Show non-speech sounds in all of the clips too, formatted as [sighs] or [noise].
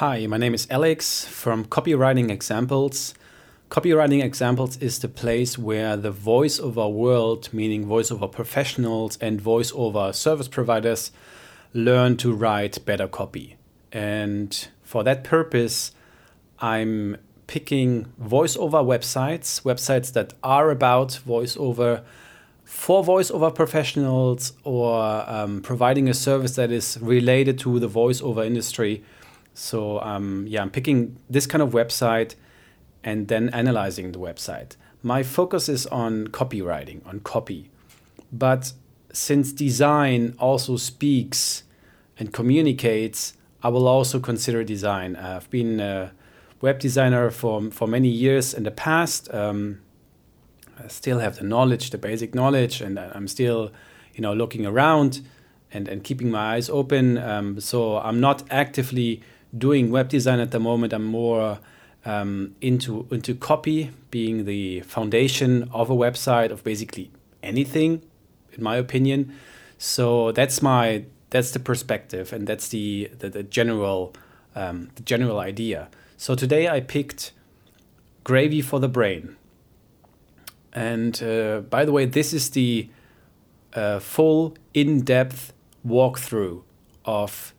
Hi, my name is Alex from Copywriting Examples. Copywriting Examples is the place where the voiceover world, meaning voiceover professionals and voiceover service providers, learn to write better copy. And for that purpose, I'm picking voiceover websites, websites that are about voiceover for voiceover professionals or um, providing a service that is related to the voiceover industry. So, um, yeah, I'm picking this kind of website and then analyzing the website. My focus is on copywriting, on copy. But since design also speaks and communicates, I will also consider design. I've been a web designer for, for many years in the past. Um, I still have the knowledge, the basic knowledge, and I'm still, you know, looking around and, and keeping my eyes open. Um, so I'm not actively doing web design at the moment. I'm more um, into into copy being the foundation of a website of basically anything, in my opinion. So that's my that's the perspective and that's the the, the general um, the general idea. So today I picked gravy for the brain. And uh, by the way, this is the uh, full in-depth walkthrough of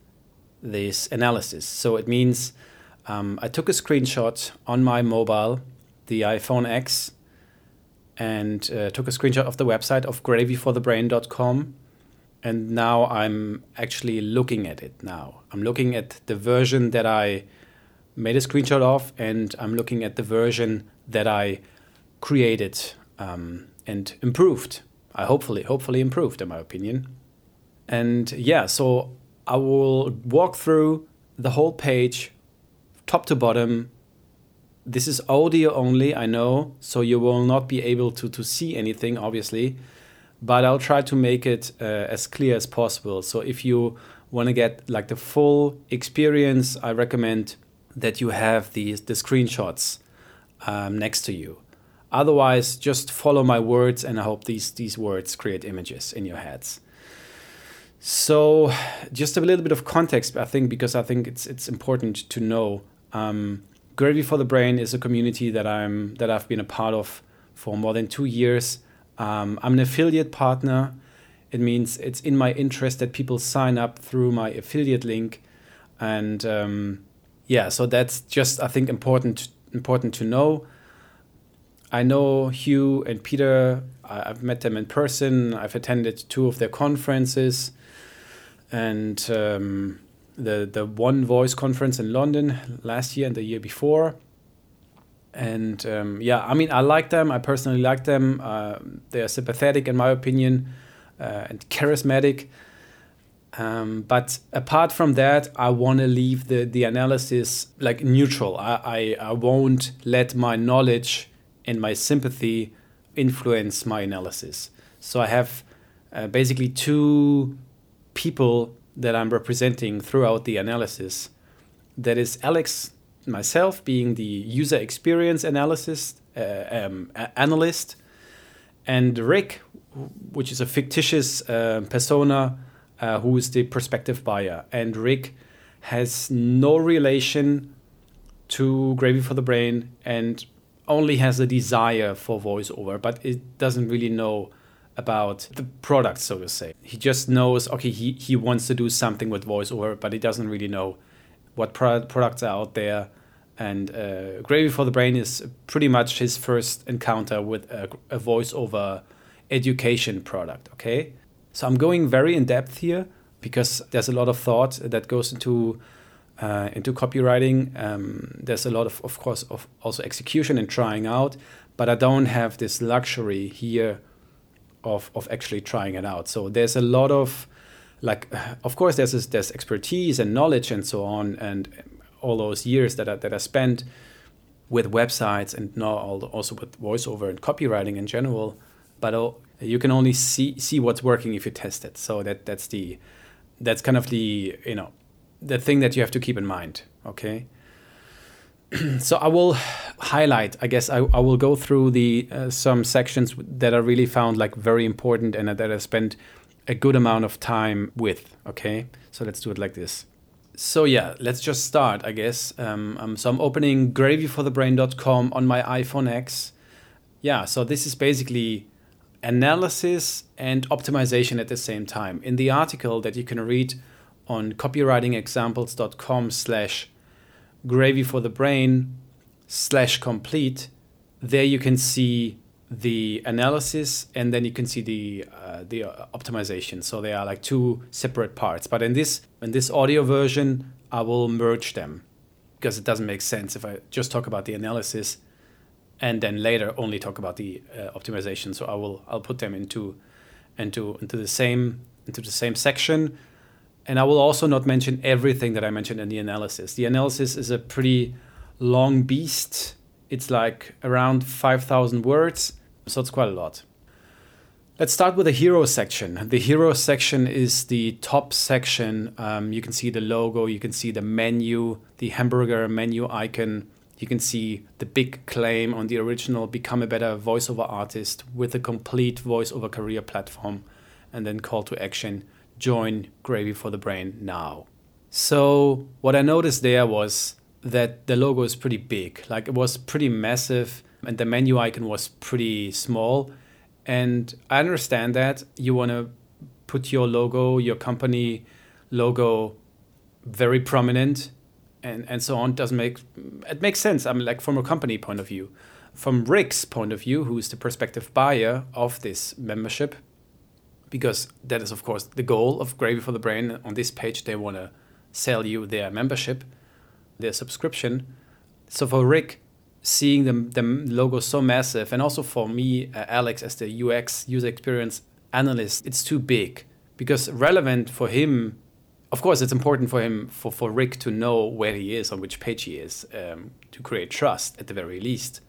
this analysis. So it means um, I took a screenshot on my mobile, the iPhone X, and uh, took a screenshot of the website of gravyforthebrain.com. And now I'm actually looking at it now. I'm looking at the version that I made a screenshot of, and I'm looking at the version that I created um, and improved. I hopefully, hopefully improved, in my opinion. And yeah, so I will walk through the whole page top to bottom. This is audio only, I know, so you will not be able to, to see anything, obviously, but I'll try to make it uh, as clear as possible. So if you want to get like the full experience, I recommend that you have these the screenshots um, next to you. Otherwise, just follow my words, and I hope these these words create images in your heads. So, just a little bit of context, I think, because I think it's it's important to know. Um, Gravy for the Brain is a community that I'm that I've been a part of for more than two years. Um, I'm an affiliate partner. It means it's in my interest that people sign up through my affiliate link, and um, yeah, so that's just I think important important to know. I know Hugh and Peter. I've met them in person. I've attended two of their conferences and um, the the One Voice conference in London last year and the year before. And um, yeah, I mean, I like them. I personally like them. Uh, they are sympathetic, in my opinion, uh, and charismatic. Um, but apart from that, I want to leave the, the analysis like neutral. I, I, I won't let my knowledge and my sympathy influence my analysis. So I have uh, basically two people that I'm representing throughout the analysis. That is Alex, myself, being the user experience analysis uh, um, analyst, and Rick, which is a fictitious uh, persona uh, who is the prospective buyer. And Rick has no relation to Gravy for the Brain and only has a desire for voiceover, but it doesn't really know about the product, so to say. He just knows, okay, he, he wants to do something with voiceover, but he doesn't really know what pro- products are out there. And uh, Gravy for the Brain is pretty much his first encounter with a, a voiceover education product, okay? So I'm going very in depth here because there's a lot of thought that goes into uh, into copywriting. Um, there's a lot of, of course, of also execution and trying out, but I don't have this luxury here of of actually trying it out. So there's a lot of like, [sighs] of course, there's this, there's expertise and knowledge and so on, and all those years that I, that I spent with websites and now also with voiceover and copywriting in general. But you can only see see what's working if you test it. So that that's the that's kind of the you know the thing that you have to keep in mind. Okay. [clears throat] so I will highlight. I guess I, I will go through the uh, some sections that I really found like very important and that I spent a good amount of time with. Okay, so let's do it like this. So yeah, let's just start, I guess. Um, um, so I'm opening gravyforthebrain.com on my iPhone X. Yeah, so this is basically analysis and optimization at the same time. In the article that you can read on copywritingexamples.com slash gravy for the brain slash complete, there you can see the analysis and then you can see the uh, the uh, optimization. So they are like two separate parts. But in this in this audio version, I will merge them because it doesn't make sense if I just talk about the analysis and then later only talk about the uh, optimization. So I will I'll put them into into into the same into the same section. And I will also not mention everything that I mentioned in the analysis. The analysis is a pretty long beast. It's like around 5,000 words, so it's quite a lot. Let's start with the hero section. The hero section is the top section. Um, you can see the logo, you can see the menu, the hamburger menu icon, you can see the big claim on the original Become a Better Voiceover Artist with a complete voiceover career platform, and then call to action Join Gravy for the Brain now. So, what I noticed there was that the logo is pretty big, like it was pretty massive, and the menu icon was pretty small. And I understand that you want to put your logo, your company logo, very prominent and and so on doesn't make it makes sense. I mean, like from a company point of view, from Rick's point of view, who is the prospective buyer of this membership, because that is of course the goal of Gravy for the Brain. On this page, they want to sell you their membership, their subscription. So for Rick, seeing the the logo so massive, and also for me, uh, Alex, as the UX user experience analyst, it's too big because relevant for him of course, it's important for him, for, for Rick to know where he is, on which page he is, um, to create trust at the very least.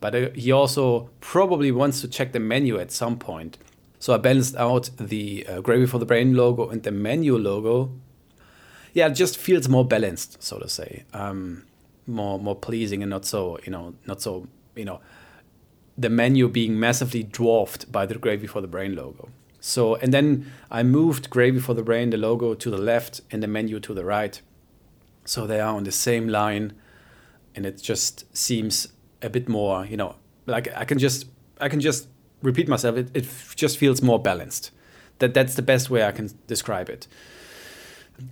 But uh, he also probably wants to check the menu at some point. So I balanced out the uh, Gravy for the Brain logo and the menu logo. Yeah, it just feels more balanced, so to say, um, more more pleasing and not so you know not so you know the menu being massively dwarfed by the Gravy for the Brain logo. So, and then I moved Gravy for the Brain, the logo to the left and the menu to the right. So they are on the same line and it just seems a bit more, you know, like I can just, I can just repeat myself. It, it just feels more balanced. That that's the best way I can describe it.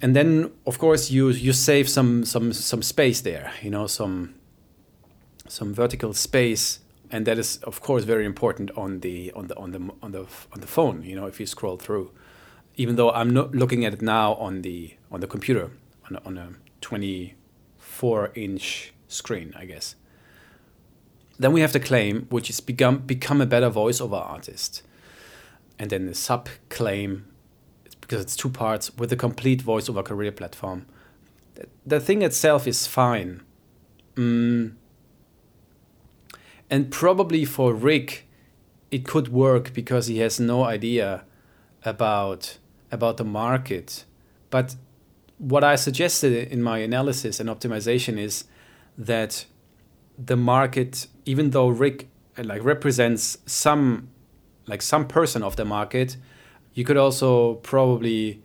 And then, of course, you you save some some some space there. You know, some some vertical space and that is of course very important on the on the on the on the on the phone you know if you scroll through even though i'm not looking at it now on the on the computer on a, on a 24 inch screen i guess then we have the claim which is become become a better voiceover artist. And then the sub claim because it's two parts with a complete voiceover career platform. The thing itself is fine. Mm, and probably for Rick, it could work because he has no idea about about the market. But what I suggested in my analysis and optimization is that the market, even though Rick like represents some like some person of the market, you could also probably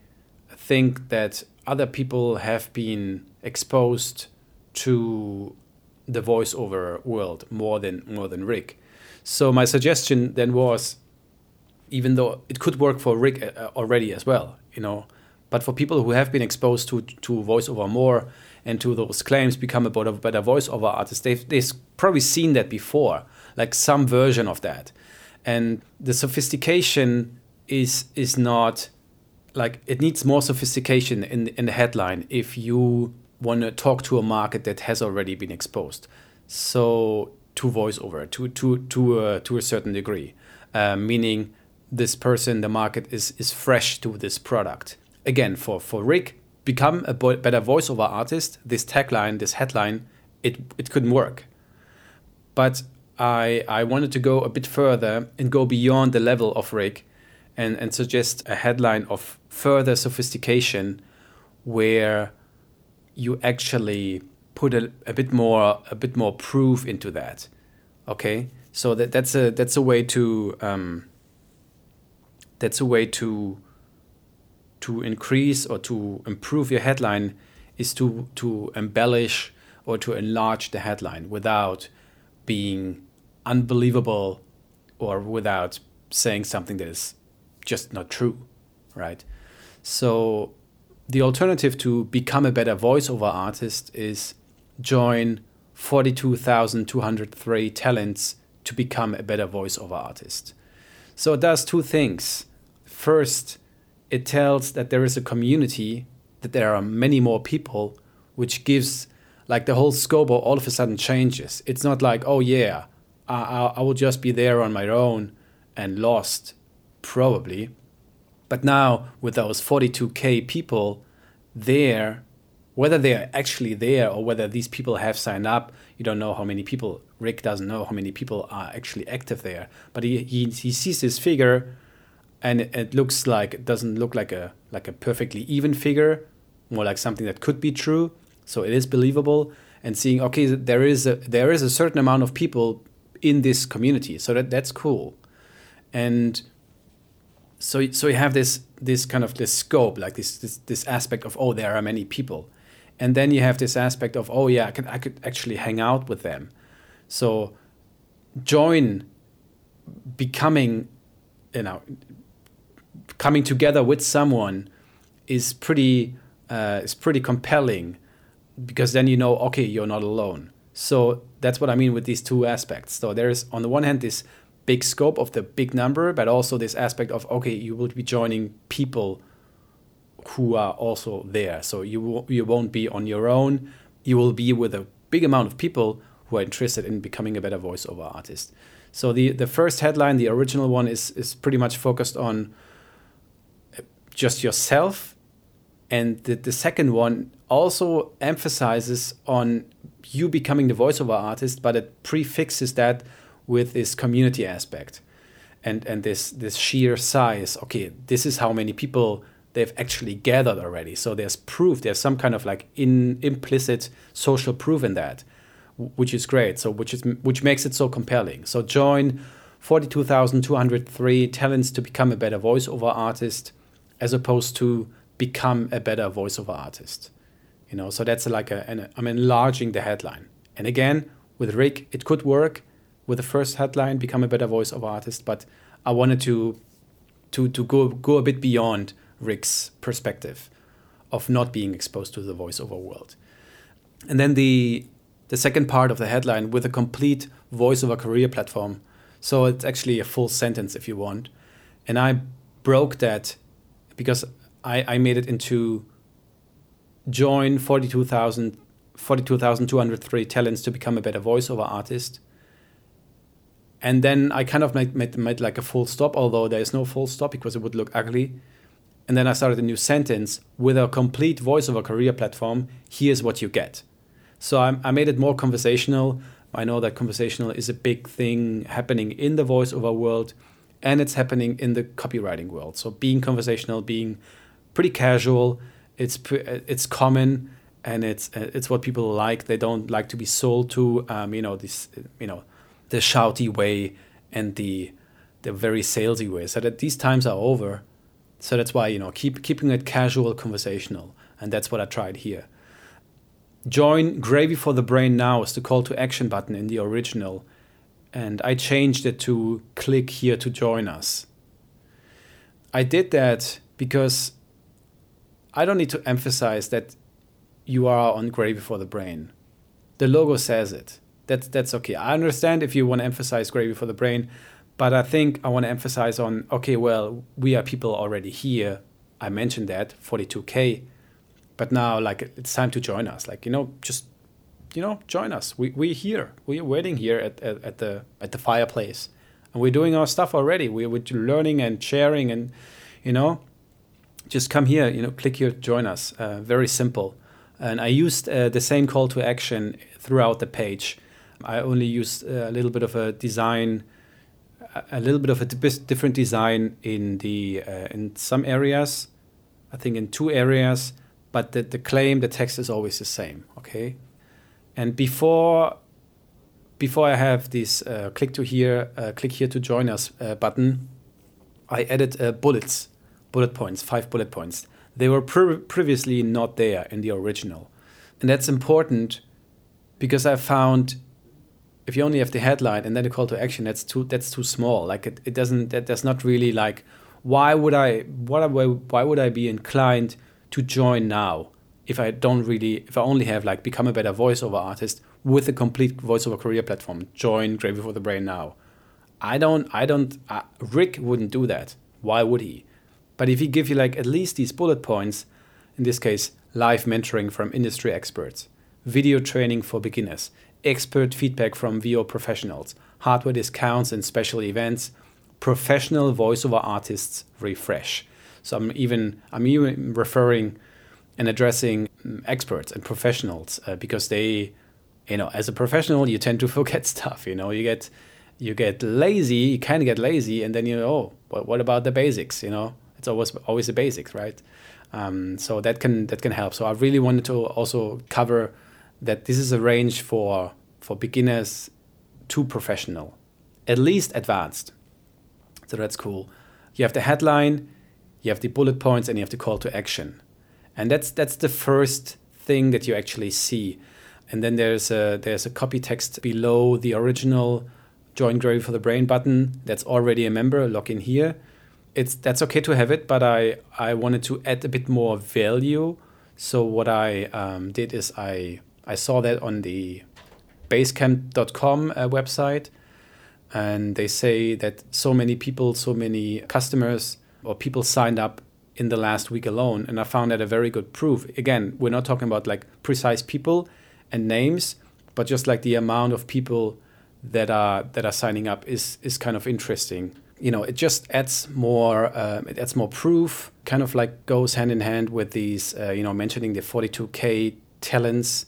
think that other people have been exposed to the voiceover world more than more than Rick. So my suggestion then was, even though it could work for Rick uh, already as well, you know, but for people who have been exposed to to voiceover more and to those claims become a better, better voiceover artist, they've they've probably seen that before, like some version of that, and the sophistication is is not like it needs more sophistication in in the headline if you want to talk to a market that has already been exposed. So to voiceover to to to a, to a certain degree, uh, meaning this person, the market is is fresh to this product. Again, for for Rick, become a better voiceover artist. This tagline, this headline, it it couldn't work. But I I wanted to go a bit further and go beyond the level of Rick, and and suggest a headline of further sophistication, where you actually put a, a bit more a bit more proof into that okay so that that's a that's a way to um, that's a way to to increase or to improve your headline is to to embellish or to enlarge the headline without being unbelievable or without saying something that is just not true, right? So the alternative to become a better voiceover artist is join 42,203 talents to become a better voiceover artist. So it does two things. First, it tells that there is a community, that there are many more people, which gives like the whole scope all of a sudden changes. It's not like, oh yeah, I, I will just be there on my own and lost, probably. But now with those 42k people there, whether they're actually there or whether these people have signed up, you don't know how many people. Rick doesn't know how many people are actually active there, but he he, he sees this figure, and it, looks like it doesn't look like a like a perfectly even figure, more like something that could be true. So it is believable, and seeing okay, there is a there is a certain amount of people in this community, so that that's cool, and so so you have this this kind of this scope like this this this aspect of oh there are many people. And then you have this aspect of oh yeah i could i could actually hang out with them. So join becoming you know coming together with someone is pretty uh, is pretty compelling because then you know okay you're not alone so that's what i mean with these two aspects so there's on the one hand this big scope of the big number, but also this aspect of okay, you will be joining people who are also there. So you you won't be on your own. You will be with a big amount of people who are interested in becoming a better voiceover artist. So the the first headline, the original one, is is pretty much focused on just yourself, and the, the second one also emphasizes on you becoming the voiceover artist, but it prefixes that with this community aspect and and this this sheer size. Okay this is how many people they've actually gathered already. So there's proof there's some kind of like in implicit social proof in that which is great. So which is which makes it so compelling. So join 42203 talents to become a better voiceover artist as opposed to become a better voiceover artist you know so that's like a an, i'm enlarging the headline and again with rick it could work with the first headline, become a better voiceover artist. But I wanted to to to go go a bit beyond Rick's perspective of not being exposed to the voiceover world. And then the the second part of the headline with a complete voiceover career platform. So it's actually a full sentence if you want. And I broke that because I, I made it into join 42,000 42,203 talents to become a better voiceover artist and then I kind of made, made, made like a full stop, although there is no full stop because it would look ugly. And then I started a new sentence with a complete voiceover career platform. Here's what you get. So I, I made it more conversational. I know that conversational is a big thing happening in the voiceover world, and it's happening in the copywriting world. So being conversational, being pretty casual, it's it's common, and it's it's what people like. They don't like to be sold to. Um, you know this. You know the shouty way and the the very salesy way. So that these times are over. So that's why you know keep keeping it casual, conversational, and that's what I tried here. Join Gravy for the Brain now is the call to action button in the original, and I changed it to click here to join us. I did that because I don't need to emphasize that you are on Gravy for the Brain. The logo says it that's that's okay. I understand if you want to emphasize gravy for the brain, but I think I want to emphasize on okay, well, we are people already here. I mentioned that 42k, but now like it's time to join us. Like you know, just you know, join us. We we're here. We're waiting here at, at, at the at the fireplace, and we're doing our stuff already. We're, we're learning and sharing, and you know, just come here. You know, click here, join us. Uh, very simple. And I used uh, the same call to action throughout the page I only used a little bit of a design, a little bit of a different design in the uh, in some areas. I think in two areas, but the, the claim, the text is always the same. Okay, and before before I have this uh, click to here, uh, click here to join us uh, button, I added uh, bullets, bullet points, five bullet points. They were pre- previously not there in the original. And that's important because I found if you only have the headline and then the call to action, that's too that's too small. Like it, it doesn't that, that's not really like why would I what why would I be inclined to join now if I don't really if I only have like become a better voiceover artist with a complete voiceover career platform. Join Gravy for the Brain now. I don't I don't uh, Rick wouldn't do that. Why would he? But if he give you like at least these bullet points, in this case, live mentoring from industry experts, video training for beginners, expert feedback from VO professionals, hardware discounts and special events, professional voiceover artists refresh. So I'm even I'm even referring and addressing experts and professionals uh, because they, you know, as a professional you tend to [laughs] forget stuff. You know, you get you get lazy, you kind of get lazy, and then you know, oh, what about the basics? You know, it's always always the basics, right? Um, so that can that can help. So I really wanted to also cover that this is a range for for beginners to professional, at least advanced. So that's cool. You have the headline, you have the bullet points, and you have the call to action, and that's that's the first thing that you actually see. And then there's a there's a copy text below the original join Gravy for the Brain button that's already a member. Log in here it's that's okay to have it, but I I wanted to add a bit more value. So what I um, did is I I saw that on the Basecamp.com uh, website, and they say that so many people, so many customers or people signed up in the last week alone, and I found that a very good proof. Again, we're not talking about like precise people and names, but just like the amount of people that are that are signing up is is kind of interesting you know, it just adds more. Uh, it adds more proof. Kind of like goes hand in hand with these. Uh, you know, mentioning the 42k talents.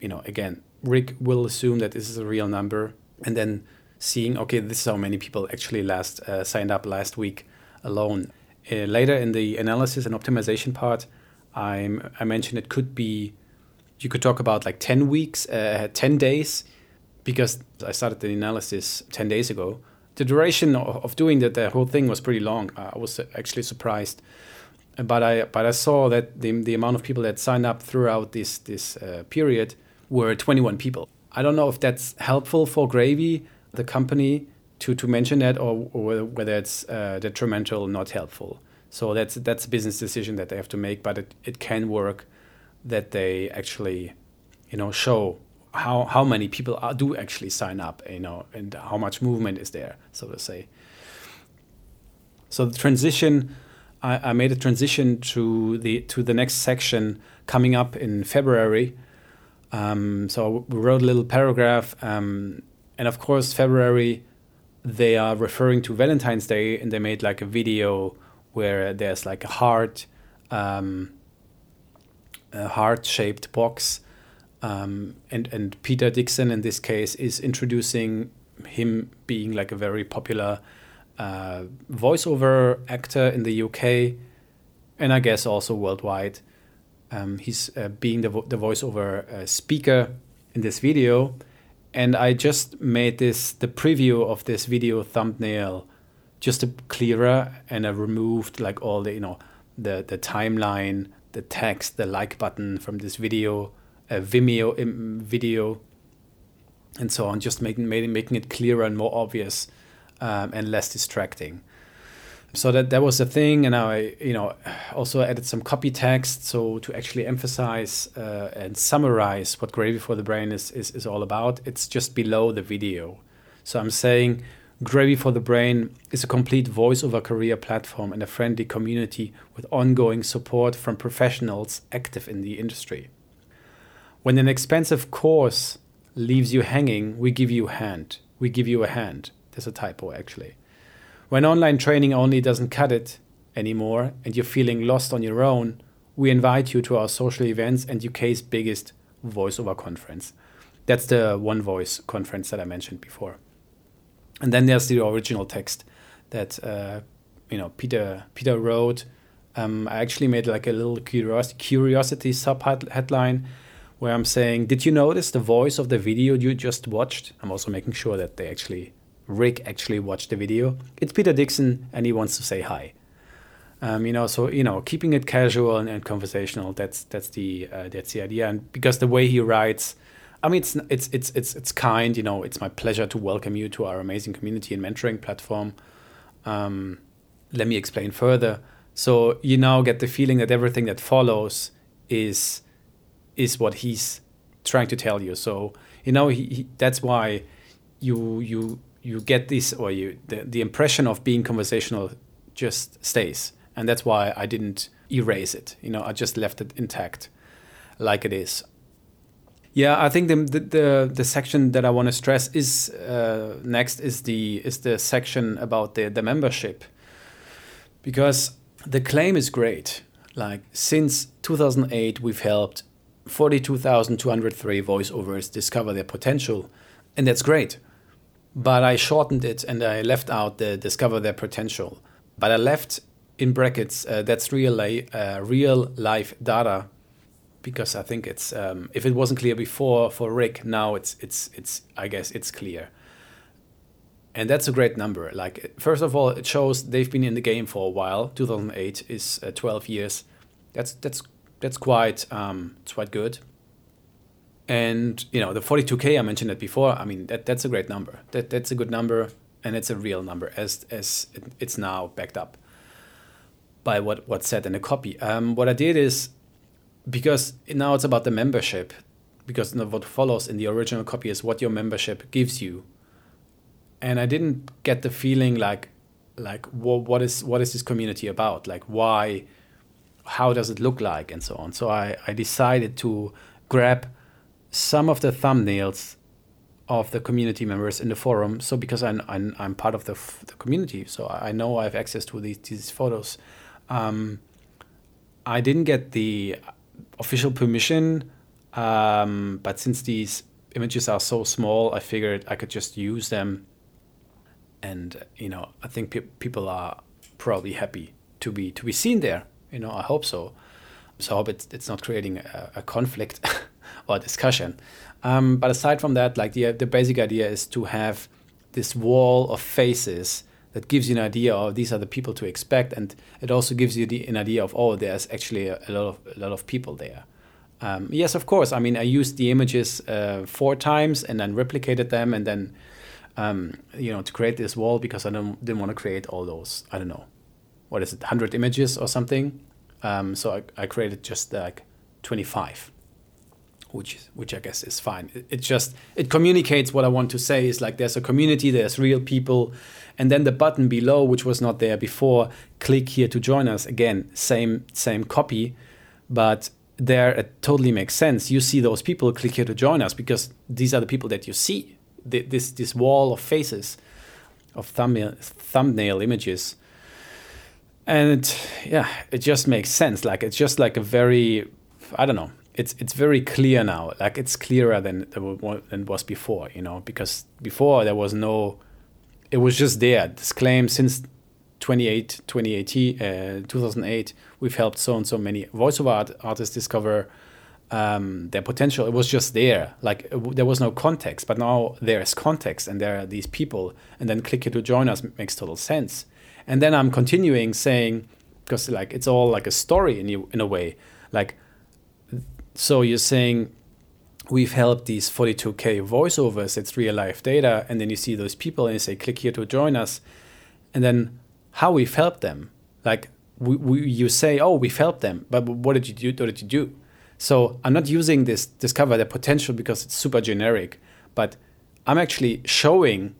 You know, again, Rick will assume that this is a real number, and then seeing, okay, this is how many people actually last uh, signed up last week alone. Uh, later in the analysis and optimization part, I'm, I mentioned it could be. You could talk about like 10 weeks, uh, 10 days, because I started the analysis 10 days ago the duration of, doing that the whole thing was pretty long. I was actually surprised, but I but I saw that the the amount of people that signed up throughout this this uh, period were 21 people. I don't know if that's helpful for Gravy, the company, to to mention that, or, or whether it's uh, detrimental, or not helpful. So that's that's a business decision that they have to make, but it, it can work that they actually, you know, show how how many people are, do actually sign up, you know, and how much movement is there, so to say. So the transition, I, I made a transition to the to the next section coming up in February. Um, so we wrote a little paragraph, um, and of course February, they are referring to Valentine's Day, and they made like a video where there's like a heart, um, a heart-shaped box um, and and Peter Dickson in this case is introducing him being like a very popular uh, voiceover actor in the UK, and I guess also worldwide. Um, he's uh, being the, vo- the voiceover uh, speaker in this video, and I just made this the preview of this video thumbnail just a clearer, and I removed like all the you know the the timeline, the text, the like button from this video a Vimeo video, and so on, just making making it clearer and more obvious um, and less distracting. So that that was the thing, and I you know also added some copy text so to actually emphasize uh, and summarize what Gravy for the Brain is, is is all about. It's just below the video. So I'm saying Gravy for the Brain is a complete voiceover career platform and a friendly community with ongoing support from professionals active in the industry. When an expensive course leaves you hanging, we give you a hand. We give you a hand. There's a typo actually. When online training only doesn't cut it anymore and you're feeling lost on your own, we invite you to our social events and UK's biggest voiceover conference. That's the One Voice conference that I mentioned before. And then there's the original text that uh, you know Peter Peter wrote. Um, I actually made like a little curiosity, curiosity sub headline where I'm saying, Did you notice the voice of the video you just watched? I'm also making sure that they actually, Rick actually watched the video. It's Peter Dickson and he wants to say hi. Um, you know, so you know, keeping it casual and, and conversational. That's that's the uh, that's the idea. And because the way he writes, I mean, it's it's it's it's it's kind. You know, it's my pleasure to welcome you to our amazing community and mentoring platform. Um, let me explain further. So you now get the feeling that everything that follows is is what he's trying to tell you. So you know he, he, that's why you you you get this or you the, the impression of being conversational just stays, and that's why I didn't erase it. You know, I just left it intact, like it is. Yeah, I think the the the, the section that I want to stress is uh, next is the is the section about the the membership, because the claim is great. Like since 2008, we've helped 42,203 voiceovers discover their potential, and that's great. But I shortened it and I left out the discover their potential. But I left in brackets uh, that's real, uh, real life data because I think it's um, if it wasn't clear before for Rick, now it's it's it's I guess it's clear. And that's a great number. Like first of all, it shows they've been in the game for a while. 2008 is uh, 12 years. That's that's that's quite um, it's quite good. And you know the 42k I mentioned it before. I mean that that's a great number. That that's a good number, and it's a real number as as it's now backed up by what what's said in the copy. Um, what I did is because now it's about the membership. Because what follows in the original copy is what your membership gives you. And I didn't get the feeling like like what, what is what is this community about? Like why how does it look like and so on. So I, I decided to grab some of the thumbnails of the community members in the forum. So because I'm, I'm, I'm part of the, the community, so I know I have access to these, these photos. Um, I didn't get the official permission, um, but since these images are so small, I figured I could just use them. And you know, I think pe- people are probably happy to be to be seen there. You know, I hope so. So I hope it's, it's not creating a, a conflict [laughs] or discussion. Um, but aside from that, like the the basic idea is to have this wall of faces that gives you an idea of these are the people to expect, and it also gives you the, an idea of oh, there's actually a, a lot of a lot of people there. Um, yes, of course. I mean, I used the images uh, four times and then replicated them, and then um, you know to create this wall because I don't, didn't want to create all those. I don't know what is it, 100 images or something. Um, so I, I created just like 25, which which I guess is fine. It, it, just it communicates what I want to say. Is like there's a community, there's real people, and then the button below, which was not there before, click here to join us. Again, same same copy, but there it totally makes sense. You see those people, click here to join us because these are the people that you see. The, this this wall of faces, of thumbnail thumbnail images and it, yeah, it just makes sense. Like it's just like a very, I don't know. It's it's very clear now. Like it's clearer than than was before. You know, because before there was no, it was just there. This claim since 28, 2018, uh, 2008, we've helped so and so many voiceover art artists discover um, their potential. It was just there. Like there was no context, but now there is context, and there are these people. And then click here to join us makes total sense and then i'm continuing saying because like it's all like a story in you in a way like so you're saying we've helped these 42k voiceovers it's real life data and then you see those people and you say click here to join us. And then how we've helped them like we, we, you say oh we've helped them but what did you do what did you do? So i'm not using this discover the potential because it's super generic but i'm actually showing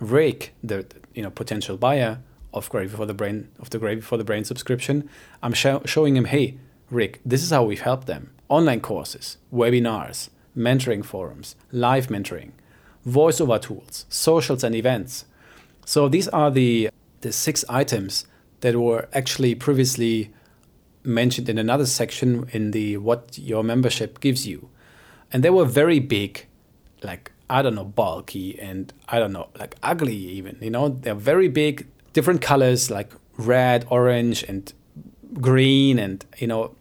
Rick the you know potential buyer of Gravy for the Brain of the Gravy for the Brain subscription, I'm showing him, hey, Rick, this is how we've helped them: online courses, webinars, mentoring forums, live mentoring, voiceover tools, socials, and events. So these are the the six items that were actually previously mentioned in another section in the what your membership gives you, and they were very big, like I don't know, bulky and I don't know, like ugly even. You know, they're very big different colors like red, orange, and green, and you know,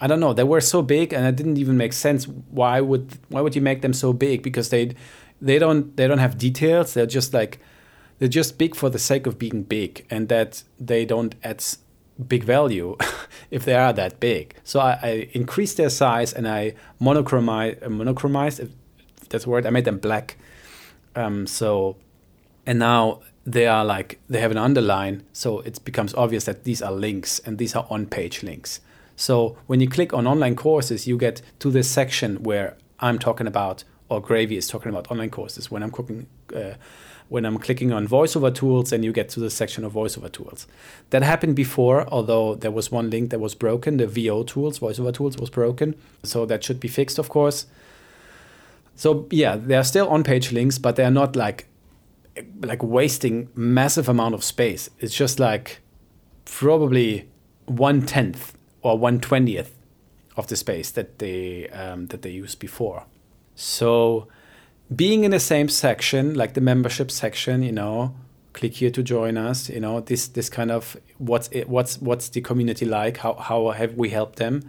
I don't know. They were so big, and it didn't even make sense. Why would why would you make them so big? Because they they don't they don't have details. They're just like they're just big for the sake of being big, and that they don't add big value [laughs] if they are that big. So I, I increased their size and I monochromized, monochromized, that's word, I made them black. Um, so, and now they are like, they have an underline. So it becomes obvious that these are links and these are on page links. So when you click on online courses, you get to this section where I'm talking about, or Gravy is talking about online courses. When I'm cooking, uh, when I'm clicking on voiceover tools and you get to the section of voiceover tools. That happened before, although there was one link that was broken. The VO tools, voiceover tools was broken. So that should be fixed, of course. So yeah, they are still on page links, but they're not like like wasting massive amount of space. It's just like probably one tenth or one twentieth of the space that they um, that they used before. So being in the same section, like the membership section, you know, click here to join us. You know, this this kind of what's it, what's what's the community like? How how have we helped them?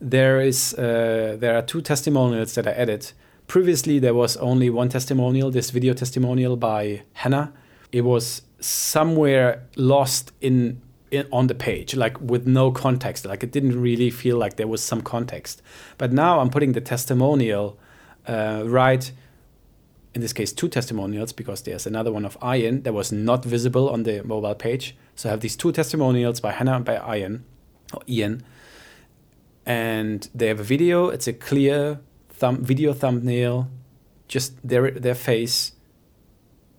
There is uh, there are two testimonials that I added. Previously, there was only one testimonial, this video testimonial by Hannah. It was somewhere lost in, in on the page, like with no context. Like it didn't really feel like there was some context. But now I'm putting the testimonial uh, right in this case, two testimonials because there's another one of Ian that was not visible on the mobile page. So I have these two testimonials by Hannah and by Ian, or Ian, and they have a video. It's a clear thumb video thumbnail, just their their face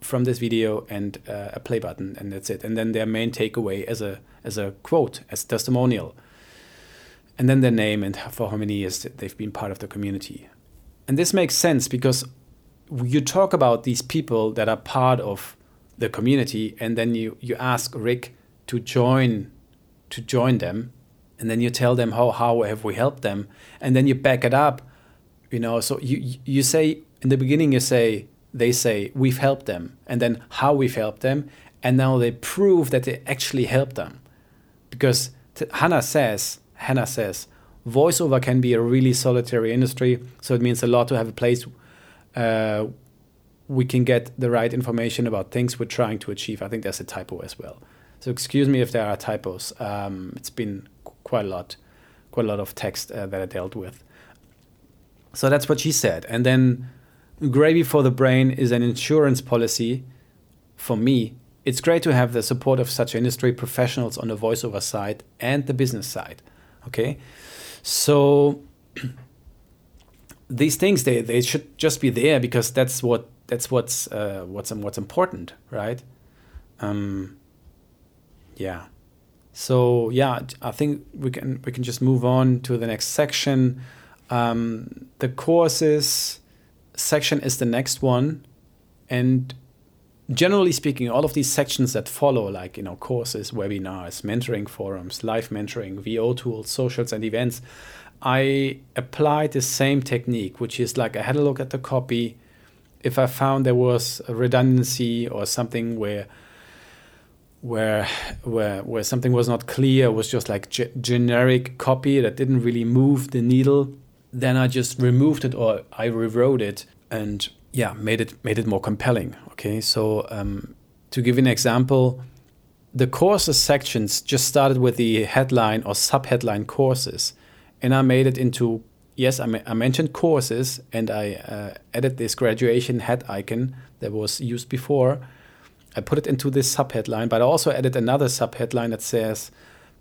from this video and uh, a play button, and that's it. And then their main takeaway as a as a quote, as testimonial, and then their name and for how many years they've been part of the community. And this makes sense because you talk about these people that are part of the community and then you, you ask Rick to join to join them and then you tell them how how have we helped them and then you back it up you know so you you say in the beginning you say they say we've helped them and then how we've helped them and now they prove that they actually helped them because Hannah says Hannah says voiceover can be a really solitary industry so it means a lot to have a place uh, we can get the right information about things we're trying to achieve. I think there's a typo as well. So excuse me if there are typos. Um, it's been quite a lot, quite a lot of text uh, that I dealt with. So that's what she said. And then Gravy for the Brain is an insurance policy for me. It's great to have the support of such industry professionals on the voiceover side and the business side. Okay. So [clears throat] these things they, they should just be there because that's what that's what's uh, what's what's important, right? Um, yeah. So yeah, I think we can we can just move on to the next section. Um, the courses section is the next one, and generally speaking, all of these sections that follow, like you know, courses, webinars, mentoring forums, live mentoring, VO tools, socials, and events, I applied the same technique, which is like I had a look at the copy. If I found there was a redundancy or something where where where where something was not clear, was just like ge generic copy that didn't really move the needle, then I just removed it or I rewrote it and yeah, made it made it more compelling. Okay, so um, to give you an example, the courses sections just started with the headline or subheadline courses and I made it into yes, I, I mentioned courses, and I uh, added this graduation head icon that was used before. I put it into this subheadline, but I also added another subheadline that says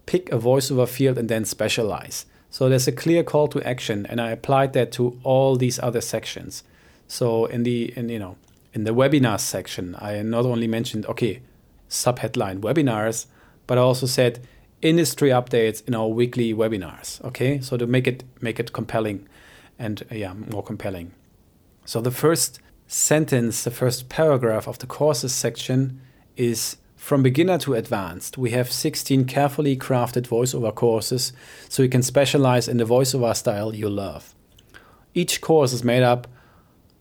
pick a voiceover field and then specialize. So there's a clear call to action, and I applied that to all these other sections. So in the in you know in the webinars section, I not only mentioned okay subheadline webinars, but I also said industry updates in our weekly webinars. Okay, so to make it make it compelling, and yeah, more compelling. So the first sentence, the first paragraph of the courses section is from beginner to advanced. We have 16 carefully crafted voiceover courses, so you can specialize in the voiceover style you love. Each course is made up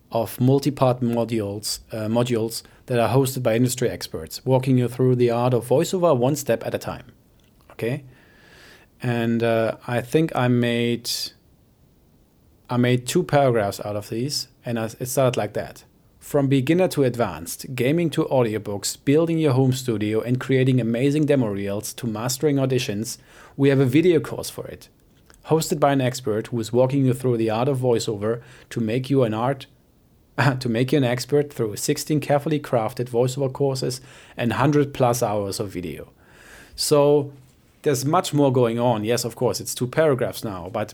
of multi-part modules, uh, modules that are hosted by industry experts, walking you through the art of voiceover one step at a time okay and uh, i think i made i made two paragraphs out of these and it started like that From beginner to advanced, gaming to audiobooks, building your home studio, and creating amazing demo reels to mastering auditions, we have a video course for it. Hosted by an expert who is walking you through the art of voiceover to make you an art [laughs] to make you an expert through 16 carefully crafted voiceover courses and 100 plus hours of video. So there's much more going on. Yes, of course, it's two paragraphs now, but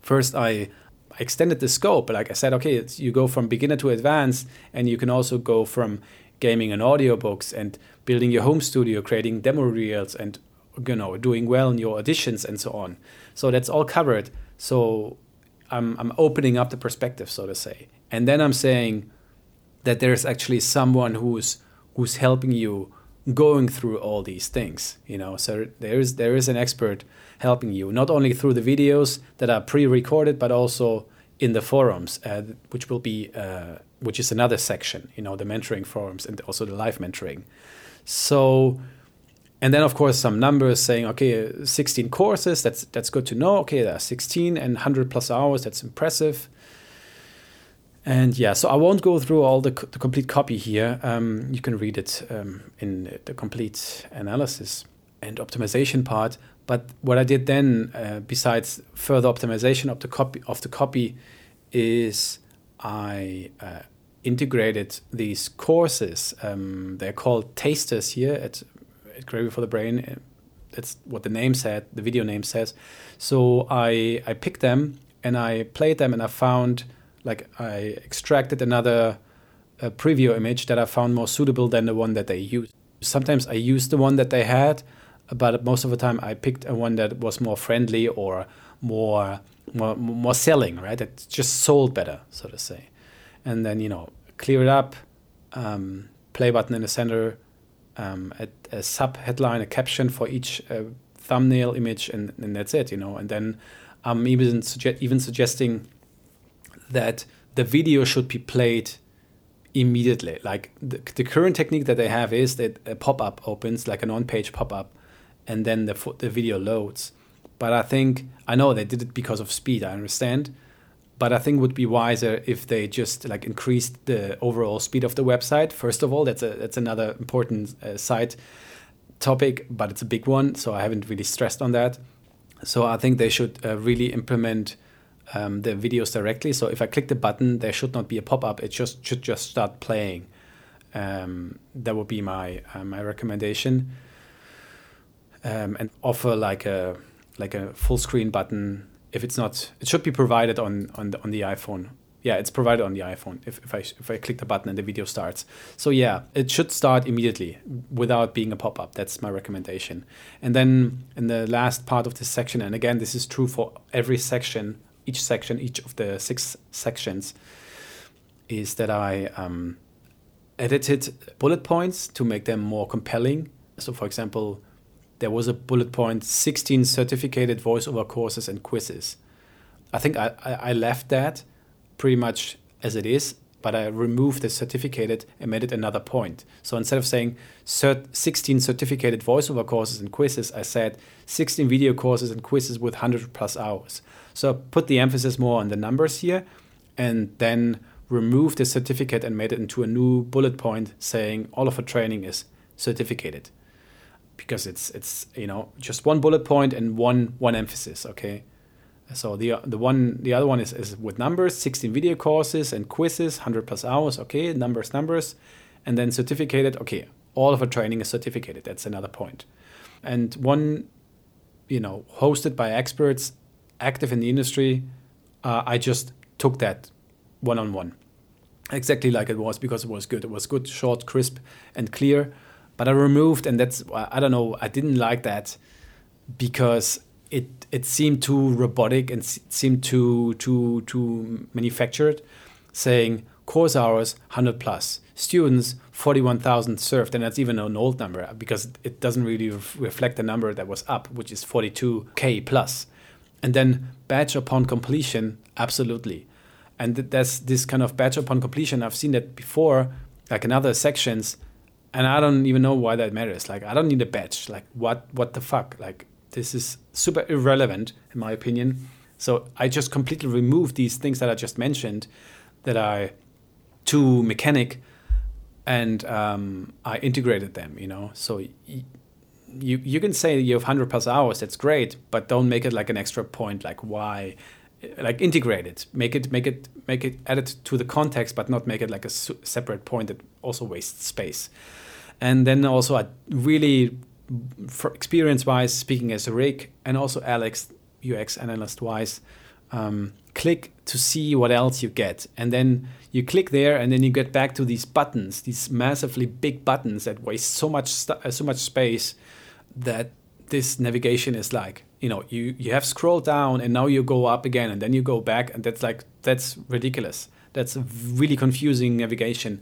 first I extended the scope. Like I said, okay, you go from beginner to advanced, and you can also go from gaming and audiobooks and building your home studio, creating demo reels, and you know doing well in your auditions and so on. So that's all covered. So I'm I'm opening up the perspective, so to say, and then I'm saying that there's actually someone who's who's helping you going through all these things you know so there is there is an expert helping you not only through the videos that are pre-recorded but also in the forums uh, which will be uh, which is another section you know the mentoring forums and also the live mentoring so and then of course some numbers saying okay 16 courses that's that's good to know okay there are 16 and 100 plus hours that's impressive and yeah, so I won't go through all the, the complete copy here. Um, you can read it um, in the complete analysis and optimization part. But what I did then, uh, besides further optimization of the copy of the copy, is I uh, integrated these courses. Um, they're called tasters here at, at Gravy for the Brain. That's what the name said. The video name says. So I I picked them and I played them and I found like I extracted another uh, preview image that I found more suitable than the one that they used. Sometimes I used the one that they had, but most of the time I picked a one that was more friendly or more more more selling, right? It just sold better, so to say. And then you know, clear it up, um, play button in the center, um, a, a, sub headline, a caption for each uh, thumbnail image, and, and that's it, you know. And then I'm even suge- even suggesting that the video should be played immediately. Like the, the current technique that they have is that a pop up opens, like an on page pop up, and then the, the video loads. But I think, I know they did it because of speed, I understand. But I think would be wiser if they just like increased the overall speed of the website. First of all, that's a that's another important uh, side topic, but it's a big one, so I haven't really stressed on that. So I think they should uh, really implement um, the videos directly. So if I click the button, there should not be a pop up. It just should just start playing. Um, that would be my uh, my recommendation. Um, and offer like a like a full screen button. If it's not, it should be provided on on the, on the iPhone. Yeah, it's provided on the iPhone. If, if I if I click the button and the video starts, so yeah, it should start immediately without being a pop up. That's my recommendation. And then in the last part of this section, and again, this is true for every section each section, each of the six sections, is that I um, edited bullet points to make them more compelling. So, for example, there was a bullet point 16 certificated voiceover courses and quizzes. I think I, I left that pretty much as it is, but I removed the certificated and made it another point. So instead of saying cert 16 certificated voiceover courses and quizzes, I said 16 video courses and quizzes with 100 plus hours. So I put the emphasis more on the numbers here and then removed the certificate and made it into a new bullet point saying all of our training is certificated because it's it's you know just one bullet point and one one emphasis okay so the the one the other one is, is with numbers 16 video courses and quizzes 100 plus hours okay numbers numbers and then certificated okay all of our training is certificated that's another point and one you know hosted by experts active in the industry, uh, I just took that one on one, exactly like it was because it was good. It was good, short, crisp, and clear. But I removed, and that's I don't know. I didn't like that because it it seemed too robotic and seemed too too too manufactured, saying course hours 100 plus students 41,000 served and that's even an old number uh, because it doesn't really reflect the number that was up which is 42k plus and then batch upon completion, absolutely. And that's this kind of batch upon completion. I've seen that before, like in other sections, and I don't even know why that matters. Like I don't need a badge. Like what what the fuck? Like this is super irrelevant in my opinion. So I just completely removed these things that I just mentioned that I too mechanic, and um, I integrated them. You know, so. Y- you, you can say you have 100 plus hours that's great but don't make it like an extra point like why like integrate it make it make it make it add it to the context but not make it like a su- separate point that also wastes space and then also I really experience wise speaking as a Rick and also Alex UX analyst wise um, click to see what else you get. And then you click there and then you get back to these buttons these massively big buttons that waste so much uh, so much space that this navigation is like you know you you have scrolled down and now you go up again and then you go back and that's like that's ridiculous. That's really confusing navigation.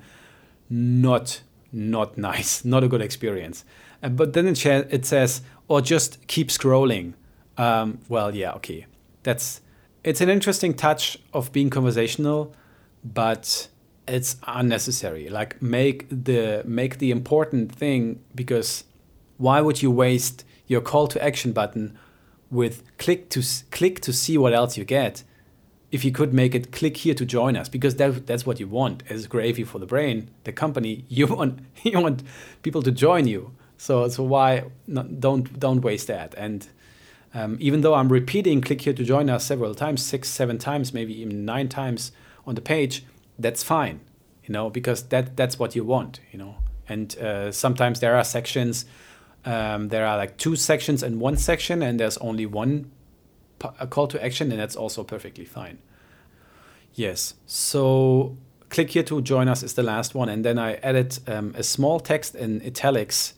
Not not nice [laughs] not a good experience. Uh, but then it, it says or just keep scrolling. Um, well yeah okay. That's it's an interesting touch of being conversational but it's unnecessary. Like make the make the important thing because why would you waste your call to action button with click to click to see what else you get if you could make it click here to join us because that, that's what you want as gravy for the brain the company. [laughs] You want you want people to join you. So so why not, don't don't waste that. And um, even though i'm repeating click here to join us several times six seven times maybe even nine times on the page that's fine you know because that that's what you want you know. And uh, sometimes there are sections um, there are like two sections in one section, and there's only one a call to action, and that's also perfectly fine. Yes, so click here to join us is the last one, and then I added um, a small text in italics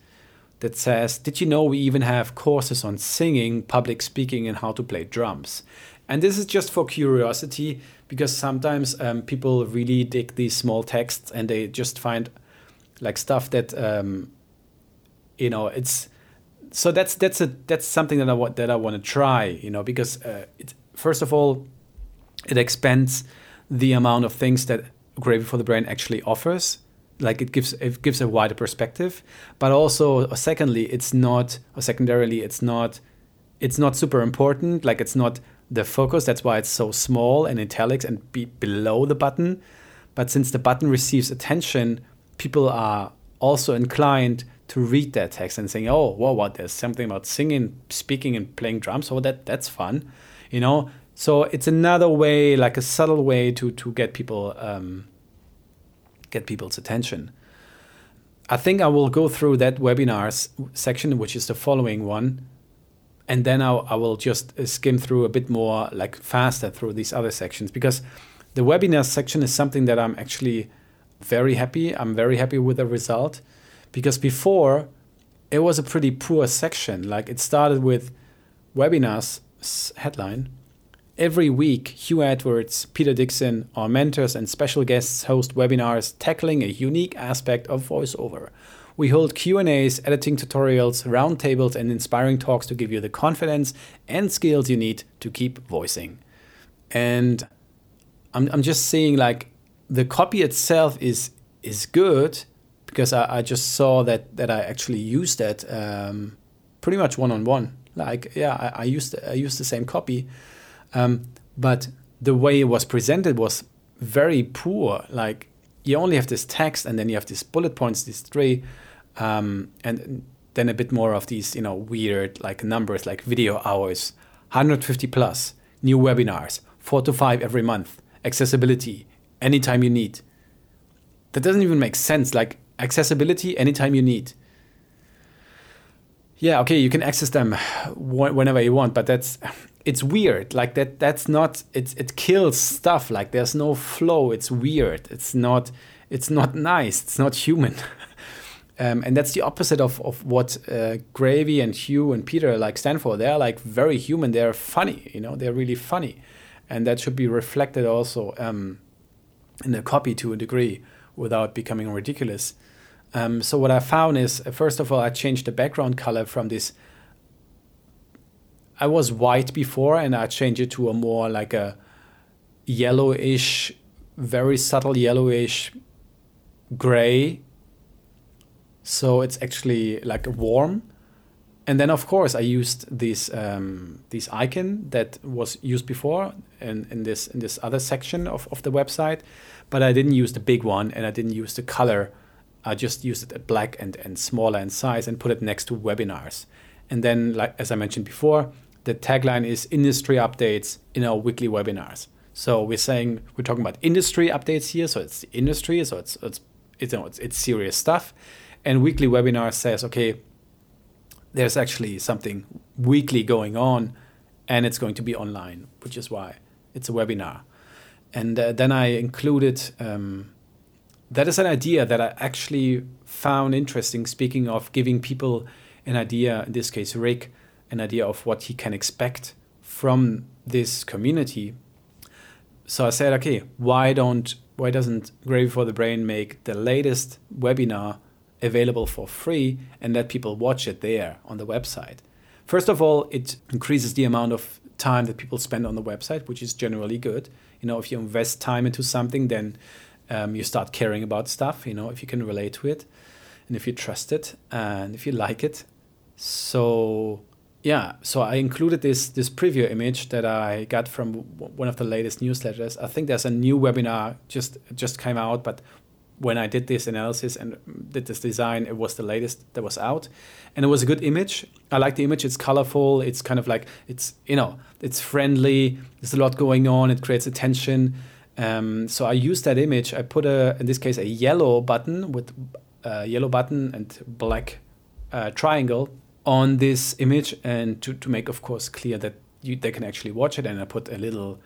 that says, "Did you know we even have courses on singing, public speaking, and how to play drums?" And this is just for curiosity because sometimes um, people really dig these small texts and they just find like stuff that um, you know it's so that's that's a that's something that I want that I want to try you know because uh, it first of all it expands the amount of things that gravy for the brain actually offers. Like it gives it gives a wider perspective but also uh, secondly it's not or secondarily it's not it's not super important. Like it's not the focus. That's why it's so small and italics and be below the button. But since the button receives attention people are also inclined to read that text and saying, "Oh, wow, what? There's something about singing, speaking, and playing drums. Oh, that that's fun," you know. So it's another way, like a subtle way, to to get people um, get people's attention. I think I will go through that webinars section, which is the following one, and then I'll, I will just skim through a bit more, like faster through these other sections because the webinar section is something that I'm actually very happy. I'm very happy with the result because before it was a pretty poor section. Like it started with webinars headline. Every week, Hugh Edwards, Peter Dickson, our mentors and special guests host webinars tackling a unique aspect of voiceover. We hold Q&As, editing tutorials, roundtables and inspiring talks to give you the confidence and skills you need to keep voicing. And I'm, I'm just saying like the copy itself is is good, because I, I just saw that that I actually used that um, pretty much one on one. Like yeah, I, I used I used the same copy, um, but the way it was presented was very poor. Like you only have this text and then you have these bullet points, these three, um, and then a bit more of these you know weird like numbers like video hours, 150 plus new webinars, four to five every month, accessibility anytime you need. That doesn't even make sense. Like accessibility anytime you need. Yeah, okay, you can access them whenever you want, but that's it's weird. Like that that's not it's it kills stuff. Like there's no flow. It's weird. It's not it's not nice. It's not human. [laughs] Um, and that's the opposite of, of what uh, Gravy and Hugh and Peter like stand for. They're like very human. They're funny, you know. They're really funny, and that should be reflected also um, in the copy to a degree without becoming ridiculous. Um, so what I found is, first of all, I changed the background color from this. I was white before, and I changed it to a more like a yellowish, very subtle yellowish gray. So it's actually like warm, and then of course I used this um, this icon that was used before in, in this in this other section of, of the website, but I didn't use the big one and I didn't use the color. I just used it at black and, and smaller in size and put it next to webinars. And then, like as I mentioned before, the tagline is industry updates in our weekly webinars. So we're saying we're talking about industry updates here. So it's the industry. So it's it's it's, you know, it's, it's serious stuff. And weekly webinar says, okay, there's actually something weekly going on and it's going to be online, which is why it's a webinar. And uh, then I included um, that is an idea that I actually found interesting. Speaking of giving people an idea, in this case, Rick, an idea of what he can expect from this community. So I said, okay, why don't why doesn't Gravy for the Brain make the latest webinar available for free and let people watch it there on the website. First of all, it increases the amount of time that people spend on the website, which is generally good. You know, if you invest time into something, then um, you start caring about stuff. You know, if you can relate to it, and if you trust it, and if you like it. So yeah, so I included this this preview image that I got from one of the latest newsletters. I think there's a new webinar just just came out, but when I did this analysis and did this design, it was the latest that was out, and it was a good image. I like the image. It's colorful. It's kind of like it's you know it's friendly. There's a lot going on. It creates attention. Um, so I use that image. I put a in this case a yellow button with a yellow button and black uh, triangle on this image, and to to make of course clear that you, they can actually watch it. And I put a little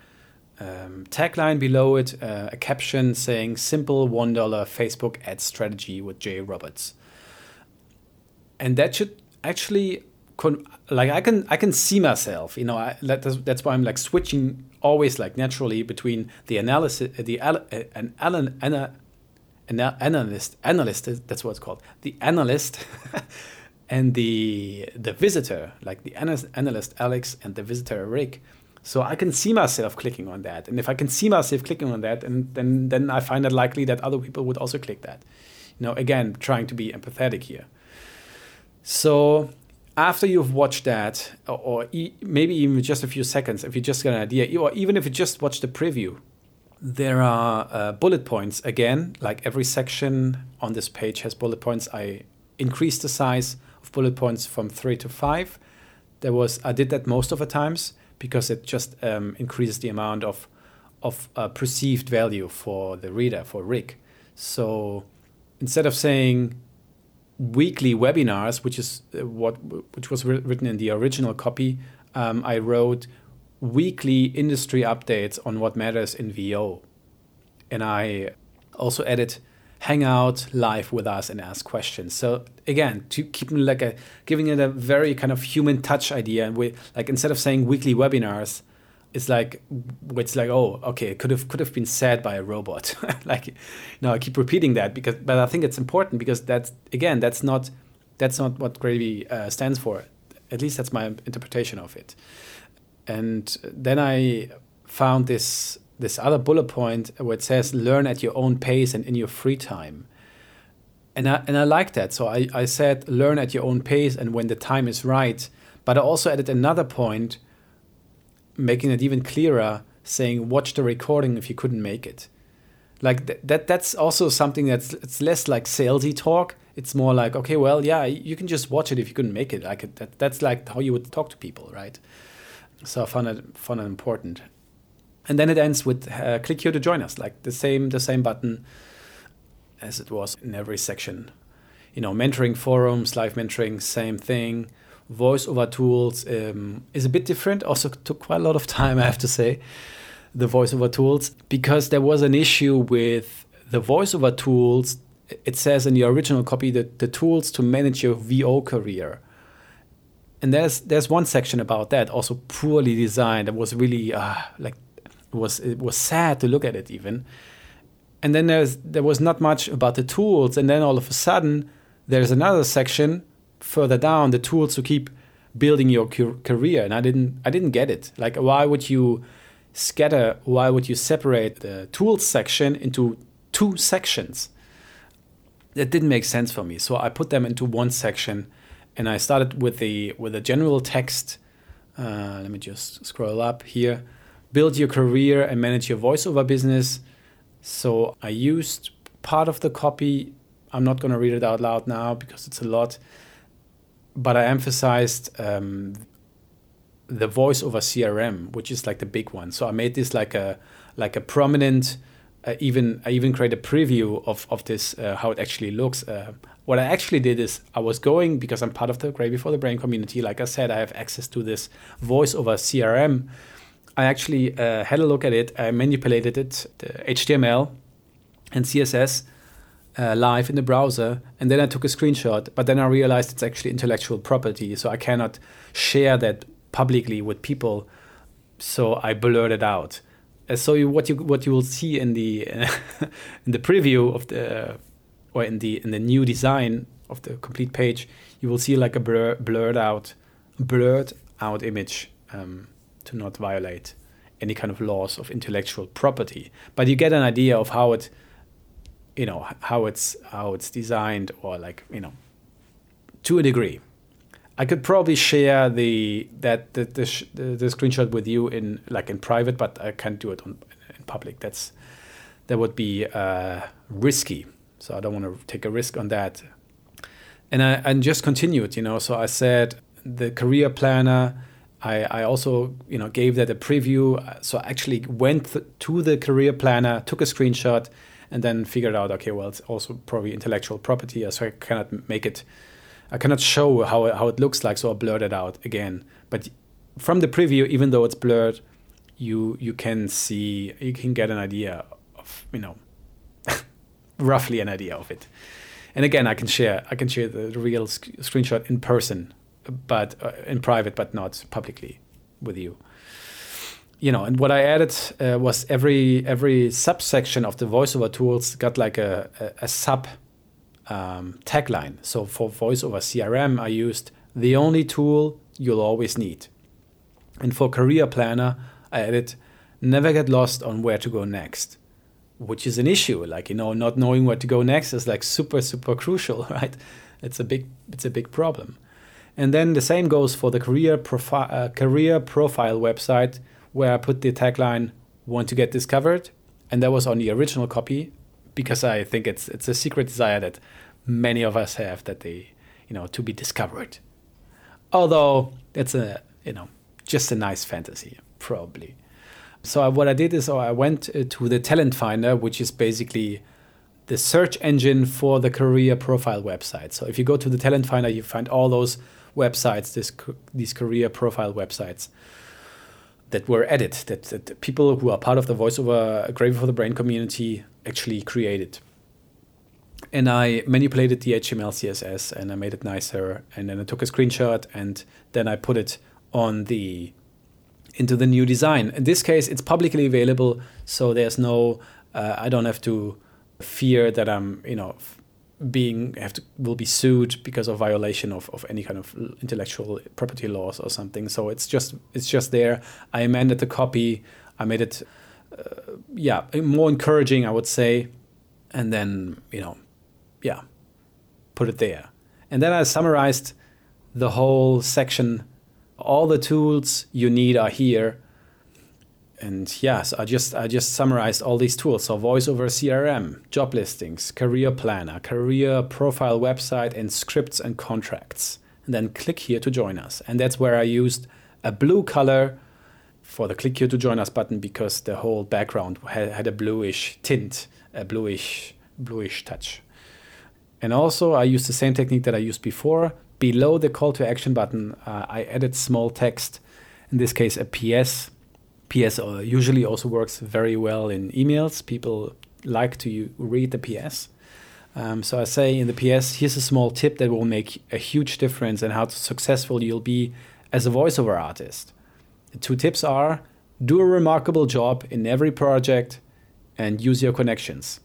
um, tagline below it, uh, a caption saying "Simple one dollar Facebook ad strategy with Jay Roberts," and that should actually like I can I can see myself. You know, I, that's that's why I'm like switching always like naturally between the analysis, uh, the uh, an, an, uh, an, an analyst analyst uh, that's what it's called the analyst. [laughs] and the the visitor, like the analyst Alex and the visitor Rick, so I can see myself clicking on that. And if I can see myself clicking on that, and then then I find it likely that other people would also click that. You know, again, trying to be empathetic here. So after you've watched that, or, or e maybe even just a few seconds, if you just get an idea, or even if you just watch the preview, there are uh, bullet points again. Like every section on this page has bullet points. I increased the size of bullet points from three to five. There was I did that most of the times because it just um, increases the amount of of uh, perceived value for the reader for Rick. So instead of saying weekly webinars, which is uh, what which was written in the original copy, um, I wrote weekly industry updates on what matters in VO, and I also added hang out live with us and ask questions. So again, to keep like a giving it a very kind of human touch idea, and we like instead of saying weekly webinars, it's like it's like oh okay it could have could have been said by a robot [laughs] like know I keep repeating that because but I think it's important because that's again that's not that's not what gravy uh, stands for at least that's my interpretation of it and then I found this this other bullet point where it says learn at your own pace and in your free time. And I, and I like that. So I, I said learn at your own pace and when the time is right. But I also added another point, making it even clearer, saying watch the recording if you couldn't make it. Like th- that that's also something that's it's less like salesy talk. It's more like, okay, well, yeah, you can just watch it if you couldn't make it. Like that, that's like how you would talk to people, right? So I found it found it important and then it ends with uh, click here to join us like the same the same button as it was in every section you know mentoring forums live mentoring same thing voiceover tools um, is a bit different. Also took quite a lot of time [laughs] i have to say the voiceover tools because there was an issue with the voiceover tools. It says in the original copy that the tools to manage your vo career. And there's there's one section about that also poorly designed. That was really uh, like it was it was sad to look at it even. And then there's there was not much about the tools, and then all of a sudden there's another section further down the tools to keep building your career, and I didn't I didn't get it. Like why would you scatter? Why would you separate the tools section into two sections? That didn't make sense for me. So I put them into one section, and I started with the with a general text. Uh, let me just scroll up here. Build your career and manage your voiceover business. So I used part of the copy. I'm not going to read it out loud now because it's a lot. But I emphasized um, the voice over CRM, which is like the big one. So I made this like a like a prominent. Uh, even I even create a preview of of this uh, how it actually looks. Uh, what I actually did is I was going because I'm part of the Gravy for the Brain community. Like I said, I have access to this voice over CRM. I actually uh, had a look at it. I manipulated it, the HTML and CSS. Uh, live in the browser and then I took a screenshot but then I realized it's actually intellectual property so I cannot share that publicly with people. So I blurred it out. Uh, so you, what you what you will see in the [laughs] in the preview of the or in the in the new design of the complete page, you will see like a blur, blurred out blurred out image um, to not violate any kind of laws of intellectual property. But you get an idea of how it you know how it's how it's designed or like you know to a degree I could probably share the that the, the, the, the, screenshot with you in like in private, but I can't do it on, in public. That's that would be uh, risky. So I don't want to take a risk on that. And I and just continued, you know. So I said the career planner. I, I also you know gave that a preview. So I actually went th- to the career planner, took a screenshot, and then figured out okay, well it's also probably intellectual property, so I cannot make it I cannot show how how it looks like, so I blurred it out again. But from the preview, even though it's blurred, you you can see you can get an idea of you know [laughs] roughly an idea of it. And again, I can share I can share the real sc- screenshot in person, but uh, in private, but not publicly with you. You know, and what I added uh, was every every subsection of the voiceover tools got like a, a, a sub um, tagline. So for voiceover CRM, I used the only tool you'll always need. And for career planner, I added never get lost on where to go next, which is an issue. Like, you know, not knowing where to go next is like super, super crucial, [laughs] right? It's a big, it's a big problem. And then the same goes for the career profile, uh, career profile website where I put the tagline "Want to get discovered," and that was on the original copy because I think it's it's a secret desire that many of us have that they you know to be discovered. Although it's a you know just a nice fantasy probably. So what I did is oh, I went uh, to the Talent Finder, which is basically the search engine for the career profile website. So if you go to the Talent Finder, you find all those websites, this these career profile websites that were added, that, that people who are part of the voiceover Gravy for the Brain community actually created. And I manipulated the HTML, CSS, and I made it nicer. And then I took a screenshot, and then I put it on the into the new design. In this case, it's publicly available, so there's no. Uh, I don't have to fear that I'm, you know, being have to will be sued because of violation of, of any kind of intellectual property laws or something. So it's just it's just there. I amended the copy. I made it, uh, yeah, more encouraging, I would say, and then you know, yeah, put it there. And then I summarized the whole section. All the tools you need are here and yes, I just I just summarized all these tools. So voice over CRM, job listings, career planner, career profile website, and scripts and contracts. And then click here to join us. And that's where I used a blue color for the click here to join us button because the whole background had, had a bluish tint, a bluish bluish touch. And also I used the same technique that I used before. Below the call to action button, uh, I added small text, in this case a PS PS uh, usually also works very well in emails. People like to read the PS. Um, so I say in the PS, here's a small tip that will make a huge difference in how successful you'll be as a voiceover artist. The two tips are do a remarkable job in every project and use your connections.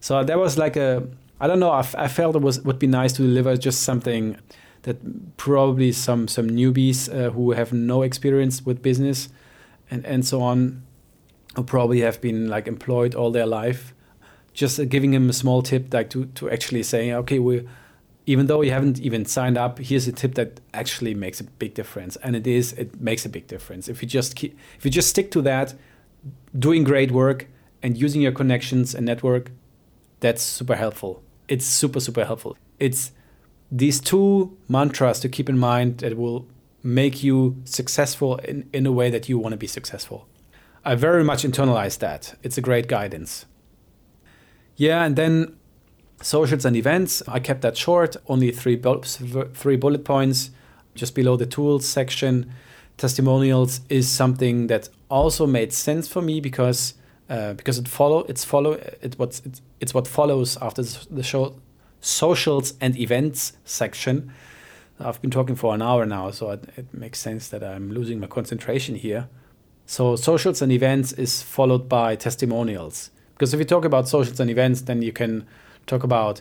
So that was like a, I don't know, I, felt it was would be nice to deliver just something that probably some some newbies uh, who have no experience with business and, and so on who probably have been like employed all their life just uh, giving him a small tip like to, to actually saying okay we even though you haven't even signed up, here's a tip that actually makes a big difference, and it is it makes a big difference if you just keep, if you just stick to that, doing great work and using your connections and network, that's super helpful. It's super super helpful. It's these two mantras to keep in mind that will make you successful in, in a way that you want to be successful. I very much internalized that. It's a great guidance. Yeah, and then socials and events. I kept that short, only three, bu- three bullet points just below the tools section. Testimonials is something that also made sense for me because uh, because it follow it's follow it what it's, it's what follows after the show socials and events section. I've been talking for an hour now, so it, it makes sense that I'm losing my concentration here. So socials and events is followed by testimonials. Because if you talk about socials and events, then you can talk about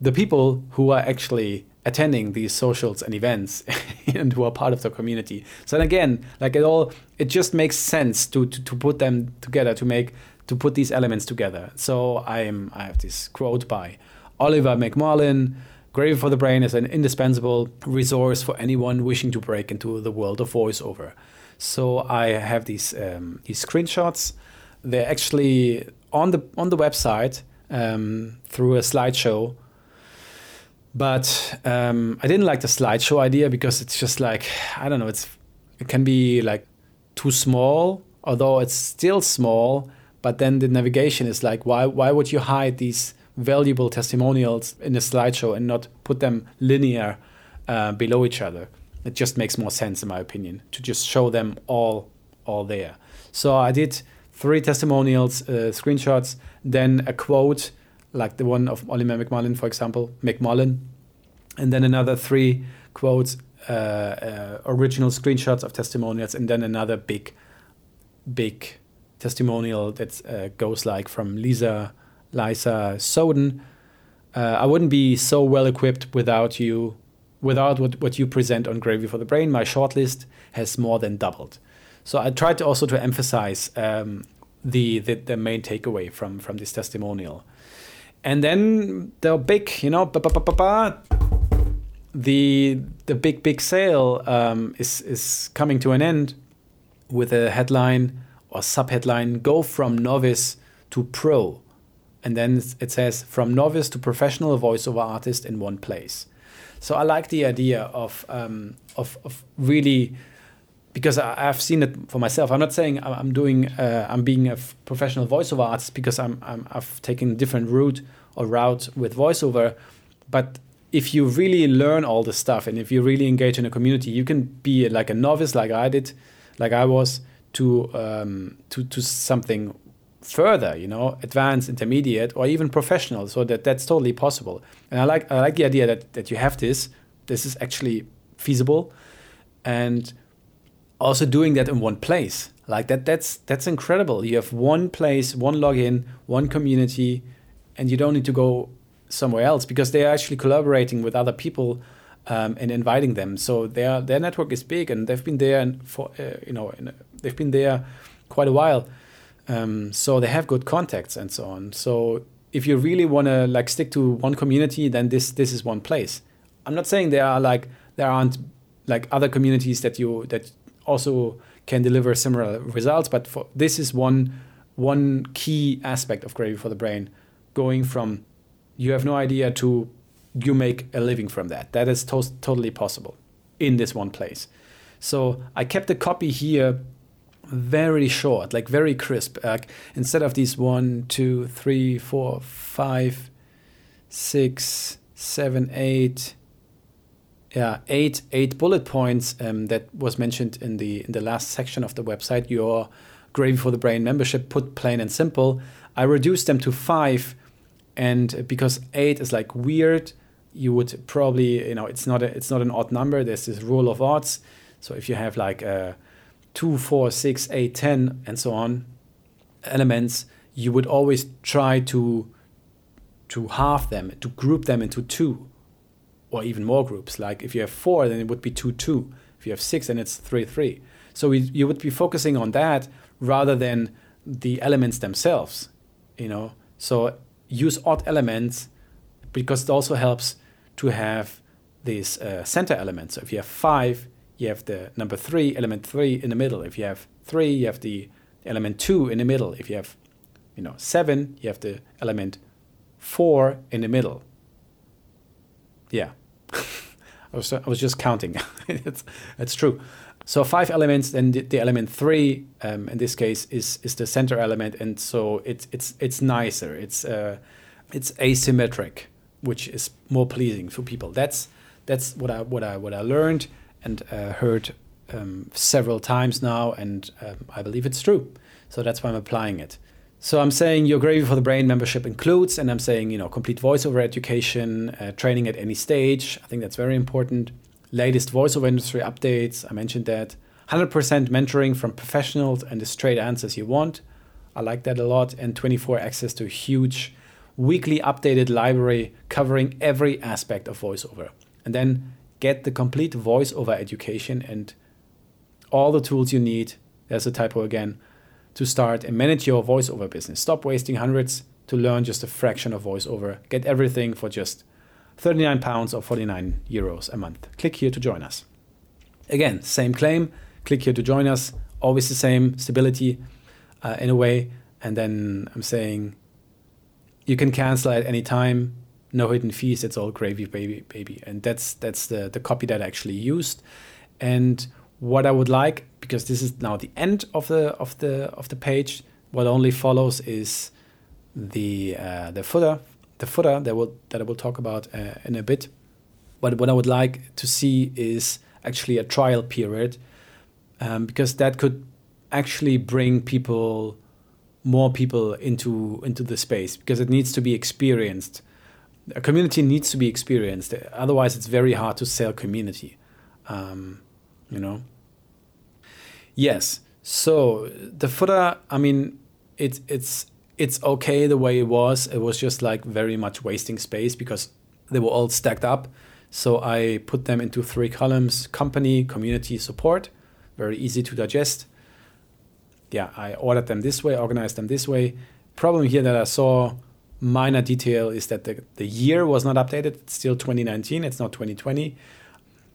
the people who are actually attending these socials and events [laughs] and who are part of the community. So again, like it all, it just makes sense to, to, to put them together, to make, to put these elements together. So I'm, I have this quote by Oliver McMullen, Gravy for the Brain is an indispensable resource for anyone wishing to break into the world of voiceover. So I have these um, these screenshots. They're actually on the on the website um, through a slideshow. But um, I didn't like the slideshow idea because it's just like I don't know. It's it can be like too small, although it's still small. But then the navigation is like, why why would you hide these valuable testimonials in a slideshow and not put them linear uh, below each other? It just makes more sense, in my opinion, to just show them all all there. So I did three testimonials, uh, screenshots, then a quote like the one of Oliver McMullen, for example, McMullen, and then another three quotes, uh, uh, original screenshots of testimonials, and then another big, big testimonial that uh, goes like from Lisa, Lisa Soden. Uh, I wouldn't be so well equipped without you, without what, what you present on Gravy for the Brain. My shortlist has more than doubled. So I tried to also to emphasize um, the, the, the main takeaway from from this testimonial, and then the big you know the the big big sale um, is is coming to an end with a headline or subheadline go from novice to pro and then it says from novice to professional voiceover artist in one place so i like the idea of um, of, of really because I, have seen it for myself. I'm not saying I'm doing uh, I'm being a professional voiceover artist because I'm, I'm I've taken a different route or route with voiceover, but if you really learn all the stuff and if you really engage in a community, you can be like a novice, like I did, like I was, to um, to to something further, you know, advanced, intermediate, or even professional. So that that's totally possible. And I like I like the idea that that you have this. This is actually feasible, and also doing that in one place like that that's that's incredible you have one place one login one community and you don't need to go somewhere else because they're actually collaborating with other people um, and inviting them so their their network is big and they've been there and for uh, you know they've been there quite a while um, so they have good contacts and so on so if you really want to like stick to one community then this this is one place i'm not saying there are like there aren't like other communities that you that also can deliver similar results. But for, this is one one key aspect of gravy for the brain, going from you have no idea to you make a living from that. That is to- totally possible in this one place. So I kept a copy here very short, like very crisp. Like instead of these one, two, three, four, five, six, seven, eight, yeah, eight eight bullet points um, that was mentioned in the in the last section of the website. Your Gravy for the Brain membership, put plain and simple. I reduced them to five, and because eight is like weird, you would probably you know it's not a, it's not an odd number. There's this rule of odds. So if you have like a two, four, six, eight, ten, and so on elements, you would always try to to halve them, to group them into two or even more groups. Like if you have four, then it would be two two. If you have six, then it's three three. So we, you would be focusing on that rather than the elements themselves. You know, so use odd elements because it also helps to have these uh, center elements. So if you have five, you have the number three, element three in the middle. If you have three, you have the element two in the middle. If you have, you know, seven, you have the element four in the middle. Yeah, [laughs] I was I was just counting. [laughs] it's it's true. So five elements, then the, the element three um, in this case is is the center element, and so it's it's it's nicer. It's uh, it's asymmetric, which is more pleasing for people. That's that's what I what I what I learned and uh, heard um, several times now, and um, I believe it's true. So that's why I'm applying it. So I'm saying your Gravy for the Brain membership includes, and I'm saying you know complete voiceover education, uh, training at any stage. I think that's very important latest voiceover industry updates. I mentioned that. 100% mentoring from professionals and the straight answers you want. I like that a lot. And 24 access to a huge weekly updated library covering every aspect of voiceover. And then get the complete voiceover education and all the tools you need. There's a typo again to start and manage your voiceover business. Stop wasting hundreds to learn just a fraction of voiceover. Get everything for just 39 pounds or 49 euros a month. Click here to join us. Again, same claim. Click here to join us. Always the same stability uh, in a way. And then I'm saying you can cancel at any time. No hidden fees. It's all gravy, baby, baby. And that's that's the the copy that I actually used. And what I would like, because this is now the end of the of the of the page, what only follows is the uh, the footer the footer that will that I will talk about uh, in a bit. But what I would like to see is actually a trial period, um, because that could actually bring people, more people into into the space because it needs to be experienced. A community needs to be experienced. Otherwise, it's very hard to sell community. Um, you know. Yes. So the footer, I mean, it's it's it's okay the way it was. It was just like very much wasting space because they were all stacked up. So I put them into three columns company, community, support. Very easy to digest. Yeah, I ordered them this way, organized them this way. Problem here that I saw minor detail is that the, the year was not updated. It's still 2019, it's not 2020.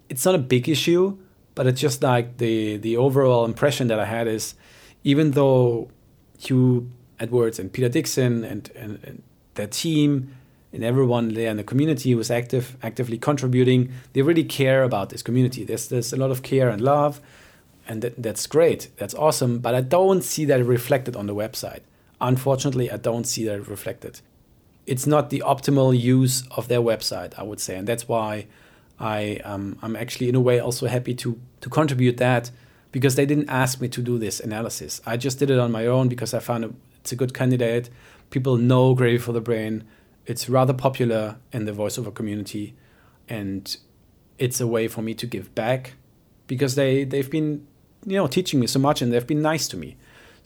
It's not a big issue, but it's just like the the overall impression that I had is even though Hugh Edwards and Peter Dickson and, and, and their team and everyone there in the community was active, actively contributing. They really care about this community. There's there's a lot of care and love, and that, that's great. That's awesome. But I don't see that reflected on the website. Unfortunately, I don't see that reflected. It's not the optimal use of their website, I would say, and that's why I um, I'm actually in a way also happy to to contribute that because they didn't ask me to do this analysis. I just did it on my own because I found it's a good candidate. People know Gravy for the Brain. It's rather popular in the voiceover community, and it's a way for me to give back because they they've been you know teaching me so much and they've been nice to me.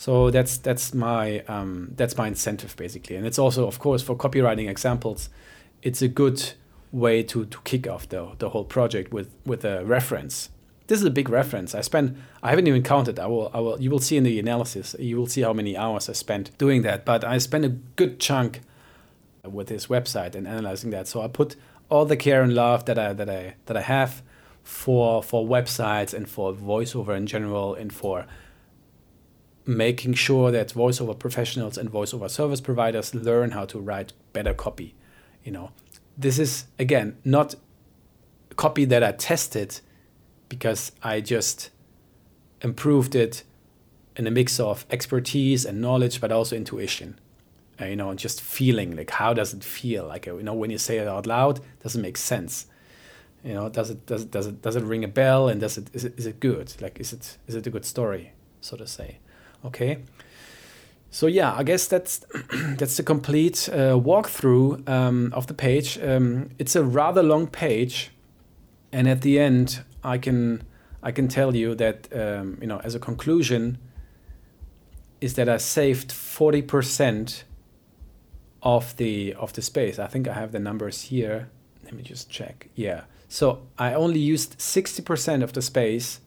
So that's that's my um, that's my incentive basically, and it's also of course for copywriting examples, it's a good way to to kick off the the whole project with with a reference this is a big reference. I spent I haven't even counted. I will I will you will see in the analysis. You will see how many hours I spent doing that. But I spent a good chunk with this website and analyzing that. So I put all the care and love that I that I that I have for for websites and for voiceover in general and for making sure that voiceover professionals and voiceover service providers learn how to write better copy. You know, this is again not copy that I tested because I just improved it in a mix of expertise and knowledge, but also intuition. Uh, you know, just feeling like how does it feel? Like you know, when you say it out loud, does it make sense? You know, does it does it does it does it ring a bell? And does it is it is it good? Like is it is it a good story, so to say? Okay. So yeah, I guess that's [clears throat] that's the complete uh, walkthrough um, of the page. Um, it's a rather long page, and at the end, I can I can tell you that um, you know as a conclusion is that I saved forty percent of the of the space. I think I have the numbers here. Let me just check. Yeah. So I only used sixty percent of the space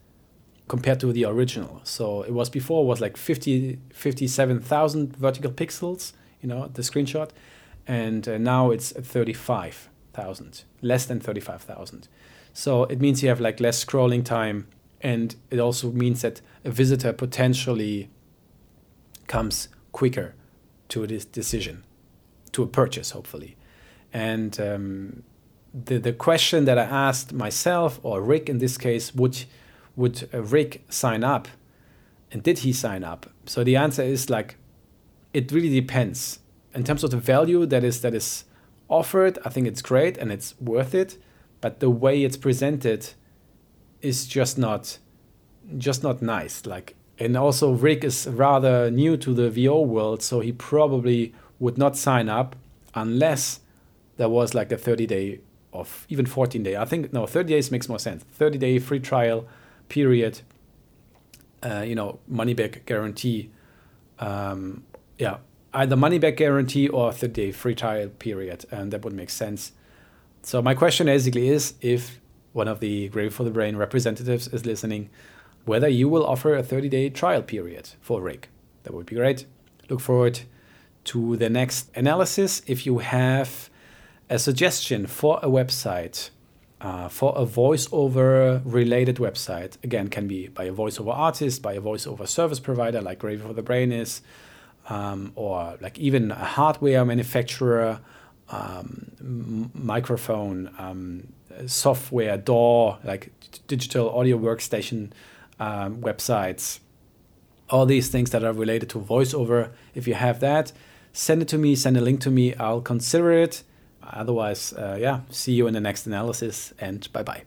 compared to the original. So it was before was like 50 57,000 vertical pixels, you know, the screenshot, and uh, now it's 35 35,000, less than 35,000. So it means you have like less scrolling time, and it also means that a visitor potentially comes quicker to this decision, to a purchase, hopefully. And um, the the question that I asked myself or Rick in this case, would would Rick sign up, and did he sign up? So the answer is like, it really depends. In terms of the value that is that is offered, I think it's great and it's worth it, but the way it's presented is just not just not nice. Like and also Rick is rather new to the VO world, so he probably would not sign up unless there was like a 30 day of even 14 day. I think no, 30 days makes more sense. 30 day free trial period. Uh, you know, money back guarantee. Um, yeah, either money back guarantee or 30 day free trial period, and that would make sense. So my question basically is if one of the Gravy for the Brain representatives is listening, whether you will offer a 30 day trial period for Rick. That would be great. Look forward to the next analysis. If you have a suggestion for a website, uh, for a voiceover related website, again, can be by a voiceover artist, by a voiceover service provider like Gravy for the Brain is, um, or like even a hardware manufacturer, um, microphone, um, software, DAW, like digital audio workstation um, websites, all these things that are related to voiceover. If you have that, send it to me, send a link to me. I'll consider it. Otherwise, uh, yeah, see you in the next analysis and bye bye.